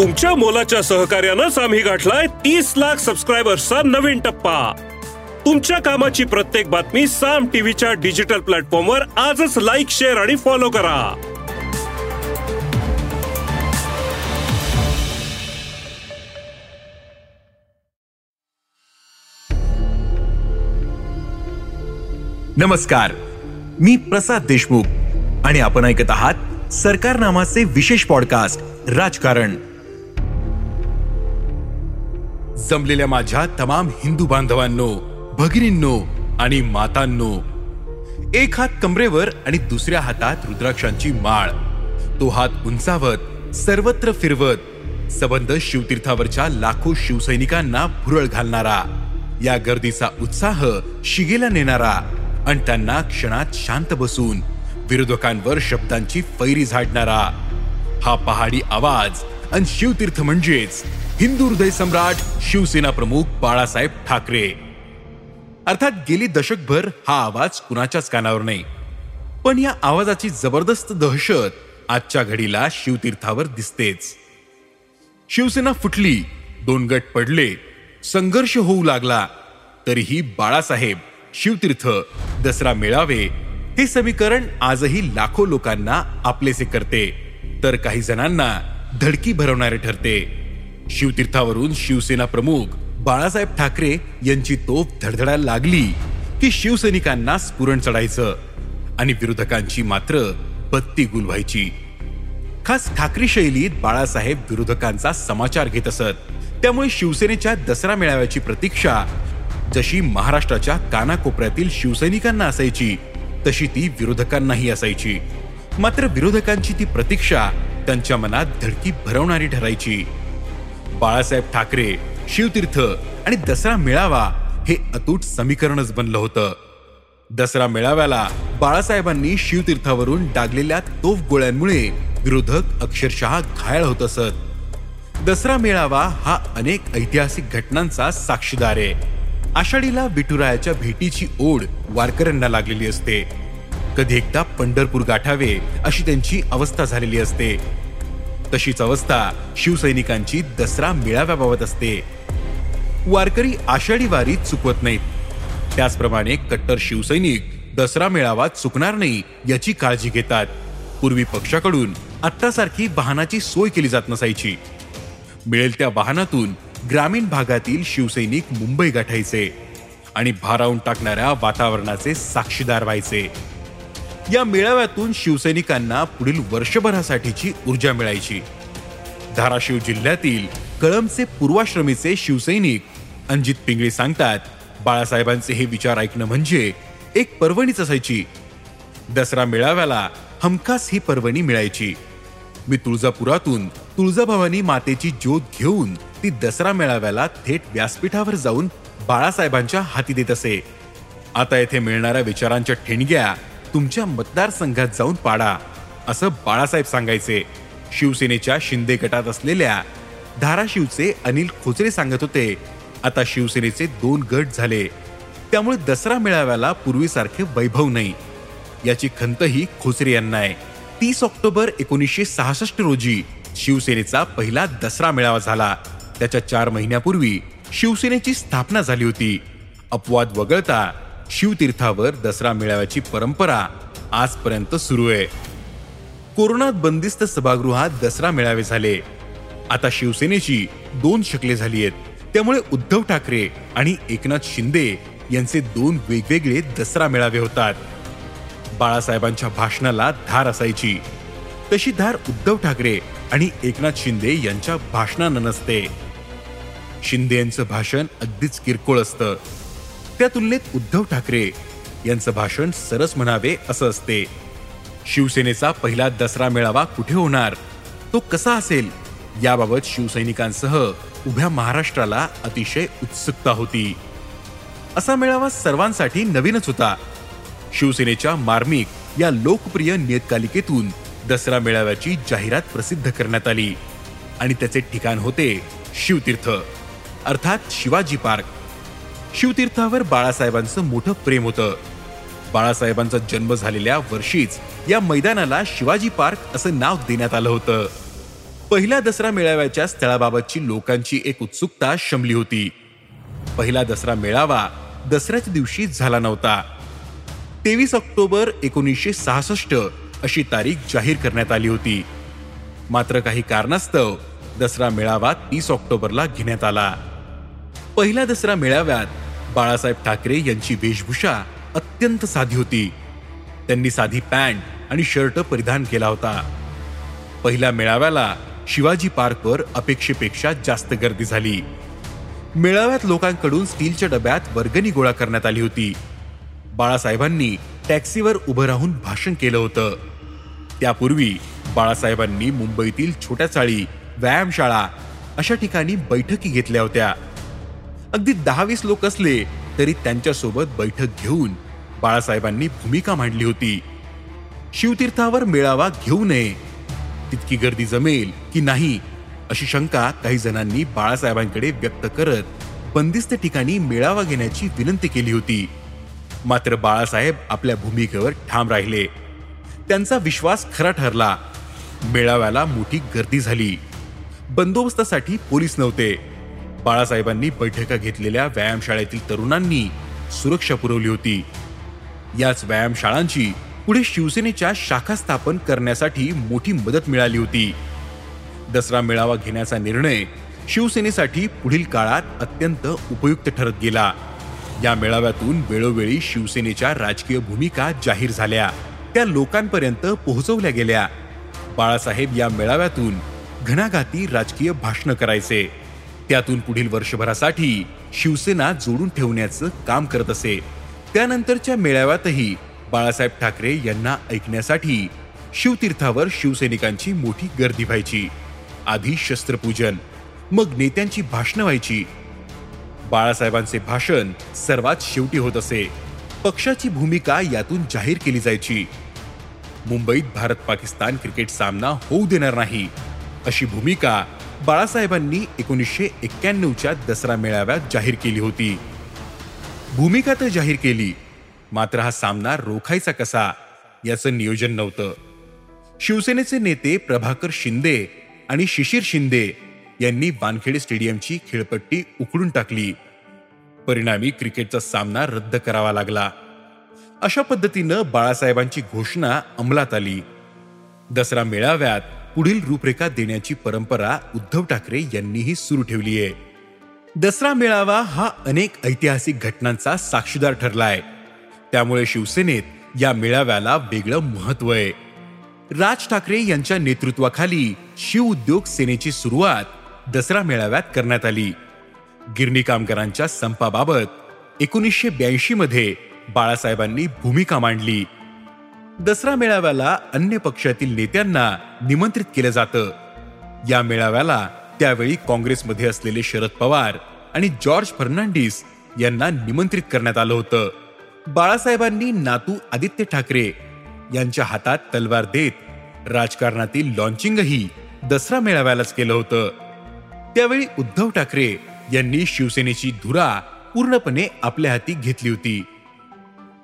तुमच्या मोलाच्या सहकार्यानंच आम्ही गाठलाय तीस लाख सबस्क्रायबर्सचा नवीन टप्पा. तुमच्या कामाची प्रत्येक बातमी साम टीव्हीच्या डिजिटल प्लॅटफॉर्मवर आजच लाईक शेअर आणि फॉलो करा. नमस्कार. मी प्रसाद देशमुख आणि आपण ऐकत आहात सरकार नामाचे विशेष पॉडकास्ट राजकारण. जमलेल्या माझ्या तमाम हिंदू बांधवांनो भगिनींनो आणि मातांनो एक हात कमरेवर आणि दुसऱ्या हातात रुद्राक्षांची माळ. तो हात उंचावत सर्वत्र फिरवत सबंध शिवतीर्थावरच्या लाखो शिवसैनिकांना भुरळ घालणारा या गर्दीचा उत्साह शिगेला नेणारा आणि त्यांना क्षणात शांत बसून विरोधकांवर शब्दांची फैरी झाडणारा. हा पहाडी आवाज आणि शिवतीर्थ म्हणजेच हिंदू हृदय सम्राट शिवसेना प्रमुख बाळासाहेब ठाकरे. अर्थात गेली दशकभर हा आवाज कुणाच्याच कानावर नाही. पण या आवाजाची जबरदस्त दहशत आजच्या घडीला शिवतीर्थावर दिसतेच. शिवसेना फुटली दोन गट पडले संघर्ष होऊ लागला तरीही बाळासाहेब शिवतीर्थ दसरा मेळावे हे समीकरण आजही लाखो लोकांना आपलेसे करते तर काही जणांना धडकी भरवणारे ठरते. शिवतीर्थावरून शिवसेना प्रमुख बाळासाहेब ठाकरे यांची तोफ धडधडायला लागली की शिवसैनिकांना स्फुरण चढायचं आणि विरोधकांची मात्र बत्ती गुलवायची. खास ठाकरे शैलीत बाळासाहेब विरोधकांचा समाचार घेत असत. त्यामुळे शिवसेनेच्या दसरा मेळाव्याची प्रतीक्षा जशी महाराष्ट्राच्या कानाकोपऱ्यातील शिवसैनिकांना असायची तशी ती विरोधकांनाही असायची. मात्र विरोधकांची ती प्रतीक्षा त्यांच्या मनात धडकी भरवणारी ठरायची. बाळासाहेब ठाकरे शिवतीर्थ आणि दसरा मेळावा हे अतूट समीकरणच बनलं होतं. दसरा मेळाव्याला बाळासाहेबांनी शिवतीर्थावरून डागलेल्या तोफ गोळ्यांमुळे विरोधक अक्षरशः घायल होत असत. दसरा मेळावा हा अनेक ऐतिहासिक घटनांचा साक्षीदार आहे. आषाढीला विठुरायाच्या भेटीची ओढ वारकऱ्यांना लागलेली असते. कधी एकदा पंढरपूर गाठावे अशी त्यांची अवस्था झालेली असते. तशीच अवस्था शिवसैनिकांची दसरा मेळाव्याबाबत असते. वारकरी आषाढी वारी चुकवत नाहीत. त्याचप्रमाणे कट्टर शिवसैनिक दसरा मेळावा चुकणार नाही याची काळजी घेतात. पूर्वी पक्षाकडून आत्तासारखी वाहनाची सोय केली जात नसायची. मिळेल त्या वाहनातून ग्रामीण भागातील शिवसैनिक मुंबई गाठायचे आणि भारावून टाकणाऱ्या वातावरणाचे साक्षीदार व्हायचे. या मेळाव्यातून शिवसैनिकांना पुढील वर्षभरासाठीची ऊर्जा मिळायची. धाराशिव जिल्ह्यातील कळमचे पूर्वाश्रमीचे शिवसैनिक अंजित पिंगळे सांगतात बाळासाहेबांचे हे विचार ऐकणं म्हणजे एक पर्वणीच असायची. दसरा मेळाव्याला हमखास ही पर्वणी मिळायची. मी तुळजापुरातून तुळजाभवानी मातेची ज्योत घेऊन ती दसरा मेळाव्याला थेट व्यासपीठावर जाऊन बाळासाहेबांच्या हाती देत असे. आता येथे मिळणाऱ्या विचारांच्या ठेणग्या तुमच्या मतदारसंघात जाऊन पाडा असं बाळासाहेब सांगायचे. शिवसेनेच्या शिंदे गटात असलेल्या धाराशिवचे अनिल खोचरे सांगत होते आता शिवसेनेचे दोन गट झाले. त्यामुळे दसरा मेळाव्याला पूर्वीसारखे वैभव नाही. याची खंतही खोचरे यांना आहे. तीस ऑक्टोबर एकोणीसशे सहासष्ट रोजी शिवसेनेचा पहिला दसरा मेळावा झाला. त्याच्या चार महिन्यापूर्वी शिवसेनेची स्थापना झाली होती. अपवाद वगळता शिवतीर्थावर दसरा मेळाव्याची परंपरा आजपर्यंत सुरू आहे. कोरोनात बंदिस्त सभागृहात दसरा मेळावे झाले. आता शिवसेनेची दोन शकले झाली आहेत. त्यामुळे उद्धव ठाकरे आणि एकनाथ शिंदे यांचे दोन वेगवेगळे दसरा मेळावे होतात. बाळासाहेबांच्या भाषणाला धार असायची. तशी धार उद्धव ठाकरे आणि एकनाथ शिंदे यांच्या भाषणानं नसते. शिंदे यांचं भाषण अगदीच किरकोळ असतं. त्या तुलनेत उद्धव ठाकरे. यांचं भाषण सरस म्हणावे असं असते. शिवसेनेचा पहिला दसरा मेळावा कुठे होणार? तो कसा असेल? याबाबत शिवसैनिकांसह उभ्या महाराष्ट्राला अतिशय उत्सुकता होती. असा मेळावा सर्वांसाठी नवीनच होता. शिवसेनेच्या मार्मिक या लोकप्रिय नियतकालिकेतून दसरा मेळाव्याची जाहिरात प्रसिद्ध करण्यात आली. आणि त्याचे ठिकाण होते शिवतीर्थ. अर्थात शिवाजी पार्क. शिवतीर्थावर बाळासाहेबांचं मोठं प्रेम होतं. बाळासाहेबांचा जन्म झालेल्या वर्षीच या मैदानाला शिवाजी पार्क असं नाव देण्यात आलं होतं. पहिल्या दसरा मेळाव्याच्या स्थळाबाबतची लोकांची एक उत्सुकता शमली होती. पहिला दसरा मेळावा दसऱ्याच्या दिवशी झाला नव्हता. तेवीस ऑक्टोबर एकोणीसशे सहासष्ट अशी तारीख जाहीर करण्यात आली होती. मात्र काही कारणास्तव दसरा मेळावा तीस ऑक्टोबरला घेण्यात आला. पहिल्या दसरा मेळाव्यात बाळासाहेब ठाकरे यांची वेशभूषा अत्यंत साधी होती. त्यांनी साधी पॅन्ट आणि शर्ट परिधान केला होता. पहिल्या मेळाव्याला शिवाजी पार्कवर अपेक्षेपेक्षा जास्त गर्दी झाली. मेळाव्यात लोकांकडून स्टीलच्या डब्यात वर्गणी गोळा करण्यात आली होती. बाळासाहेबांनी टॅक्सीवर उभं राहून भाषण केलं होतं. त्यापूर्वी बाळासाहेबांनी मुंबईतील छोट्या चाळी व्यायामशाळा अशा ठिकाणी बैठकी घेतल्या होत्या. अगदी दहावीस लोक असले तरी त्यांच्यासोबत बैठक घेऊन बाळासाहेबांनी भूमिका मांडली होती. शिवतीर्थावर मेळावा घेऊ नये. तितकी गर्दी जमेल की नाही अशी शंका काही जणांनी बाळासाहेबांकडे व्यक्त करत बंदिस्त ठिकाणी मेळावा घेण्याची विनंती केली होती. मात्र बाळासाहेब आपल्या भूमिकेवर ठाम राहिले. त्यांचा विश्वास खरा ठरला. मेळाव्याला मोठी गर्दी झाली. बंदोबस्तासाठी पोलीस नव्हते. बाळासाहेबांनी बैठका घेतलेल्या व्यायामशाळेतील तरुणांनी सुरक्षा पुरवली होती. याच व्यायामशाळांची पुढे शिवसेनेच्या शाखा स्थापन करण्यासाठी मोठी मदत मिळाली होती. दसरा मेळावा घेण्याचा निर्णय शिवसेनेसाठी पुढील काळात अत्यंत उपयुक्त ठरत गेला. या मेळाव्यातून वेळोवेळी शिवसेनेच्या राजकीय भूमिका जाहीर झाल्या. त्या लोकांपर्यंत पोहोचवल्या गेल्या. बाळासाहेब या मेळाव्यातून घणाघाती राजकीय भाषण करायचे. त्यातून पुढील वर्षभरासाठी शिवसेना जोडून ठेवण्याचं काम करत असे. त्यानंतरच्या मेळाव्यातही बाळासाहेब ठाकरे यांना ऐकण्यासाठी शिवतीर्थावर शिवसैनिकांची मोठी गर्दी व्हायची. आधी शस्त्रपूजन मग नेत्यांची भाषणं व्हायची. बाळासाहेबांचे भाषण सर्वात शेवटी होत असे. पक्षाची भूमिका यातून जाहीर केली जायची. मुंबईत भारत पाकिस्तान क्रिकेट सामना होऊ देणार नाही. अशी भूमिका बाळासाहेबांनी एकोणीसशे एक्क्याण्णवच्या दसरा मेळाव्यात जाहीर केली होती. भूमिका तर जाहीर केली मात्र हा सामना रोखायचा कसा याचं नियोजन नव्हतं. शिवसेनेचे नेते प्रभाकर शिंदे आणि शिशिर शिंदे यांनी वानखेडे स्टेडियमची खेळपट्टी उकडून टाकली. परिणामी क्रिकेटचा सामना रद्द करावा लागला. अशा पद्धतीनं बाळासाहेबांची घोषणा अंमलात आली. दसरा मेळाव्यात पुढील रूपरेखा देण्याची परंपरा उद्धव ठाकरे यांनीही सुरू ठेवली आहे. दसरा मेळावा हा अनेक ऐतिहासिक घटनांचा साक्षीदार ठरलाय. त्यामुळे शिवसेनेत या मेळाव्याला वेगळं महत्त्व आहे. राज ठाकरे यांच्या नेतृत्वाखाली शिव उद्योग सेनेची सुरुवात दसरा मेळाव्यात करण्यात आली. गिरणी कामगारांच्या संपाबाबत एकोणीसशे ब्याऐंशी मध्ये बाळासाहेबांनी भूमिका मांडली. दसरा मेळाव्याला अन्य पक्षातील नेत्यांना निमंत्रित केलं जातं. या मेळाव्याला त्यावेळी काँग्रेसमध्ये असलेले शरद पवार आणि जॉर्ज फर्नांडिस यांना निमंत्रित करण्यात आलं होतं. बाळासाहेबांनी नातू आदित्य ठाकरे यांच्या हातात तलवार देत राजकारणातील लॉन्चिंगही दसरा मेळाव्यालाच केलं होतं. त्यावेळी उद्धव ठाकरे यांनी शिवसेनेची धुरा पूर्णपणे आपल्या हाती घेतली होती.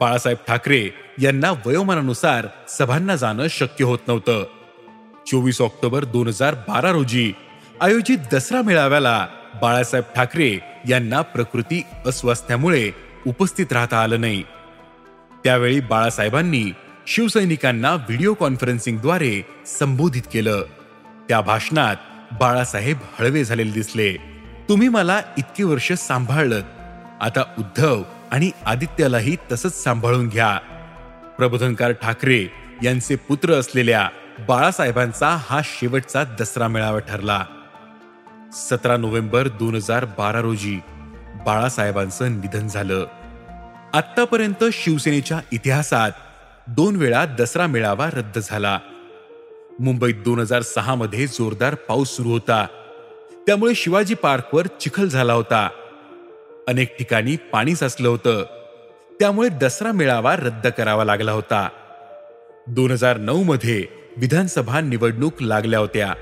बाळासाहेब ठाकरे यांना वयोमानानुसार सभांना जाणं शक्य होत नव्हतं. चोवीस ऑक्टोबर दोन हजार बारा रोजी आयोजित दसरा मेळाव्याला बाळासाहेब ठाकरे यांना प्रकृती अस्वास्थ्यामुळे उपस्थित राहता आलं नाही. त्यावेळी बाळासाहेबांनी शिवसैनिकांना व्हिडिओ कॉन्फरन्सिंगद्वारे संबोधित केलं. त्या भाषणात बाळासाहेब हळवे झालेले दिसले. तुम्ही मला इतकी वर्ष सांभाळलं आता उद्धव आणि आदित्यालाही तसंच सांभाळून घ्या. प्रबोधनकार ठाकरे यांचे पुत्र असलेल्या बाळासाहेबांचा हा शेवटचा दसरा मेळावा ठरला. सतरा नोव्हेंबर दोन हजार बारा रोजी बाळासाहेबांचं निधन झालं. आत्तापर्यंत शिवसेनेच्या इतिहासात दोन वेळा दसरा मेळावा रद्द झाला. मुंबईत दोन हजार सहा मध्ये जोरदार पाऊस सुरू होता. त्यामुळे शिवाजी पार्कवर चिखल झाला होता. अनेक ठिकाणी पाणी साचलं होतं. त्यामुळे दसरा मेळावा रद्द करावा लागला होता. दोन हजार नऊ मध्ये विधानसभा निवडणूक लागल्या होत्या.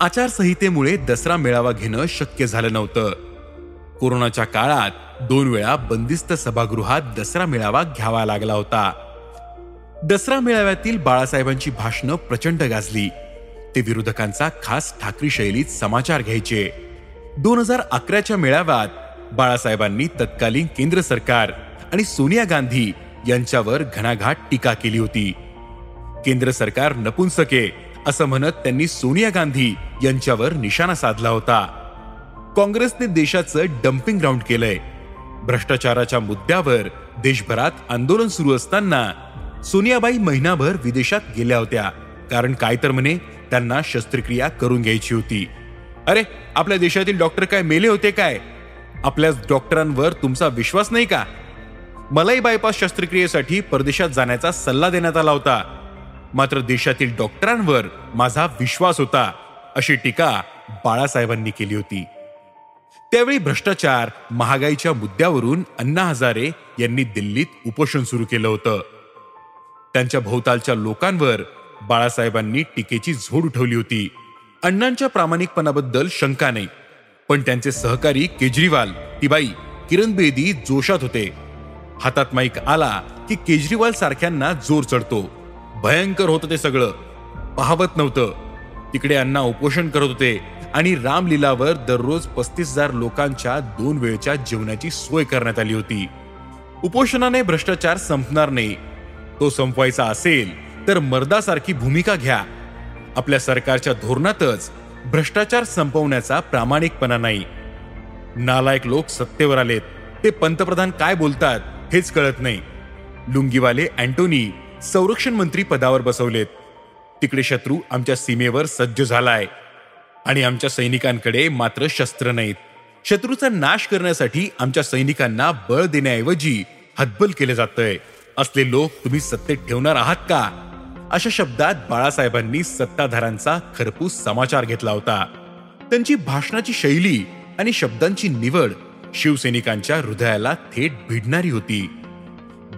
आचारसंहितेमुळे दसरा मेळावा घेणं शक्य झालं नव्हतं. कोरोनाच्या काळात दोन वेळा बंदिस्त सभागृहात दसरा मेळावा घ्यावा लागला होता. दसरा मेळाव्यातील बाळासाहेबांची भाषणं प्रचंड गाजली. ते विरोधकांचा खास ठाकरी शैलीत समाचार घ्यायचे. दोन हजार अकराच्या मेळाव्यात बाळासाहेबांनी तत्कालीन केंद्र सरकार आणि सोनिया गांधी यांच्यावर घणाघाट टीका केली होती. केंद्र सरकार नपुंसके असं म्हणत त्यांनी सोनिया गांधी यांच्यावर निशाणा साधला होता. काँग्रेसने देशाचं डम्पिंग ग्राउंड केलंय. भ्रष्टाचाराच्या मुद्द्यावर देशभरात आंदोलन सुरू असताना सोनियाबाई महिनाभर विदेशात गेल्या होत्या. कारण काय तर म्हणे त्यांना शस्त्रक्रिया करून घ्यायची होती. अरे आपल्या देशातील डॉक्टर काय मेले होते काय? आपल्या डॉक्टरांवर तुमचा विश्वास नाही का? मलाही बायपास शस्त्रक्रियेसाठी परदेशात जाण्याचा सल्ला देण्यात आला होता. मात्र देशातील डॉक्टरांवर माझा विश्वास होता अशी टीका बाळासाहेबांनी केली होती. त्यावेळी भ्रष्टाचार महागाईच्या मुद्द्यावरून अण्णा हजारे यांनी दिल्लीत उपोषण सुरू केलं होतं. त्यांच्या भोवतालच्या लोकांवर बाळासाहेबांनी टीकेची झोड उठवली होती. अण्णांच्या प्रामाणिकपणाबद्दल शंका नाही. पण त्यांचे सहकारी केजरीवाल तिबाई किरण बेदी जोशात होते. हातात माईक आला की केजरीवाल सारख्यांना जोर चढतो. भयंकर होतं ते सगळं. पाहवत नव्हतं. तिकडे अण्णा उपोषण करत होते आणि रामलीलावर दररोज पस्तीस हजार लोकांच्या दोन वेळच्या जेवणाची सोय करण्यात आली होती. उपोषणाने भ्रष्टाचार संपणार नाही. तो संपवायचा असेल तर मर्दासारखी भूमिका घ्या. आपल्या सरकारच्या धोरणातच भ्रष्टाचार संपवण्याचा प्रामाणिकपणा नाही. नालायक लोक सत्तेवर आलेत. ते पंतप्रधान काय बोलतात हेच कळत नाही. लुंगीवाले अँटोनी संरक्षण मंत्री पदावर बसवलेत. तिकडे शत्रू आमच्या सीमेवर सज्ज झालाय. आणि आमच्या सैनिकांकडे मात्र शस्त्र नाहीत. शत्रूचा नाश करण्यासाठी आमच्या सैनिकांना बळ देण्याऐवजी हतबल केले जातंय. असले लोक तुम्ही सत्तेत ठेवणार आहात का? अशा शब्दात बाळासाहेबांनी सत्ताधाऱ्यांचा खरपूस समाचार घेतला होता. त्यांची भाषणाची शैली आणि शब्दांची निवड शिवसैनिकांच्या हृदयाला थेट भिडणारी होती.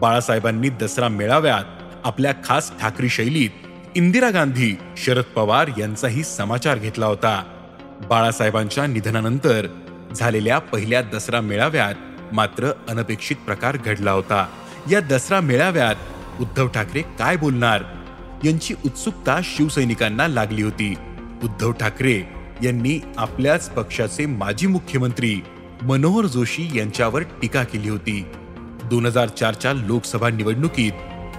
बाळासाहेबांनी दसरा मेळाव्यात आपल्या खास ठाकरी शैलीत इंदिरा गांधी शरद पवार यांचाही समाचार घेतला होता. बाळासाहेबांच्या निधनानंतर झालेल्या पहिल्या दसरा मेळाव्यात मात्र अनपेक्षित प्रकार घडला होता. या दसरा मेळाव्यात उद्धव ठाकरे काय बोलणार? यांची उत्सुकता शिवसैनिकांना लागली होती. उद्धव ठाकरे यांनी आपल्याच पक्षाचे माजी मुख्यमंत्री मनोहर जोशी यांच्यावर टीका केली होती. दोन हजार चारच्या लोकसभा निवडणुकीत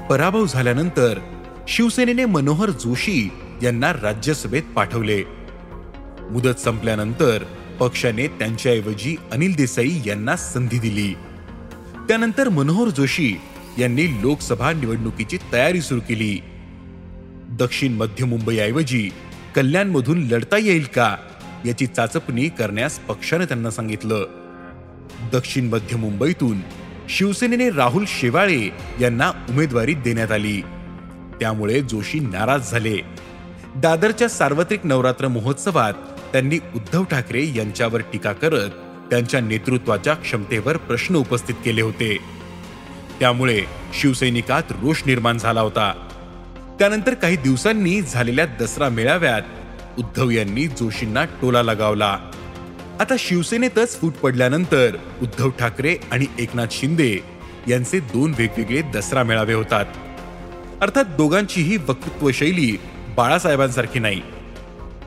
पराभव झाल्यानंतर शिवसेनेने मनोहर जोशी यांना राज्यसभेत पाठवले. मुदत संपल्यानंतर पक्षाने त्यांच्याऐवजी अनिल देसाई यांना संधी दिली. त्यानंतर मनोहर जोशी यांनी लोकसभा निवडणुकीची तयारी सुरू केली. दक्षिण मध्य मुंबईऐवजी कल्याणमधून लढता येईल का याची चाचपणी करण्यास पक्षाने त्यांना सांगितलं. दक्षिण मध्य मुंबईतून शिवसेनेने राहुल शेवाळे यांना उमेदवारी देण्यात आली. त्यामुळे जोशी नाराज झाले. दादरच्या सार्वत्रिक नवरात्र महोत्सवात त्यांनी उद्धव ठाकरे यांच्यावर टीका करत त्यांच्या नेतृत्वाच्या क्षमतेवर प्रश्न उपस्थित केले होते. त्यामुळे शिवसैनिकात रोष निर्माण झाला होता. त्यानंतर काही दिवसांनी झालेल्या दसरा मेळाव्यात उद्धव यांनी जोशींना टोला लगावला. आता शिवसेनेतच फूट पडल्यानंतर उद्धव ठाकरे आणि एकनाथ शिंदे यांचे दोन वेगवेगळे दसरा मेळावे होतात. अर्थात दोघांचीही वक्तृत्व शैली बाळासाहेबांसारखी नाही.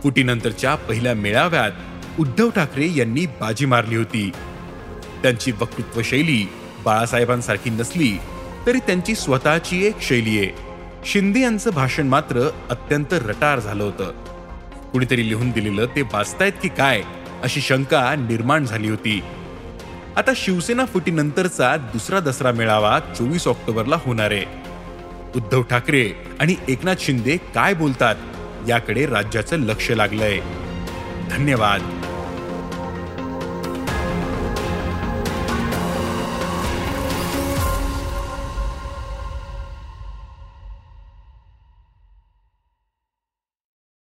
फुटीनंतरच्या पहिल्या मेळाव्यात उद्धव ठाकरे यांनी बाजी मारली होती. त्यांची वक्तृत्व शैली बाळासाहेबांसारखी नसली तरी त्यांची स्वतःची एक शैली आहे. शिंदे यांचं भाषण मात्र अत्यंत रटार झालं होतं. कुणीतरी लिहून दिलेलं ते वाचतायत की काय अशी शंका निर्माण झाली होती. आता शिवसेना फुटीनंतरचा दुसरा दसरा मेळावा चोवीस ऑक्टोबरला होणार आहे. उद्धव ठाकरे आणि एकनाथ शिंदे काय बोलतात याकडे राज्याचं लक्ष लागलंय. धन्यवाद.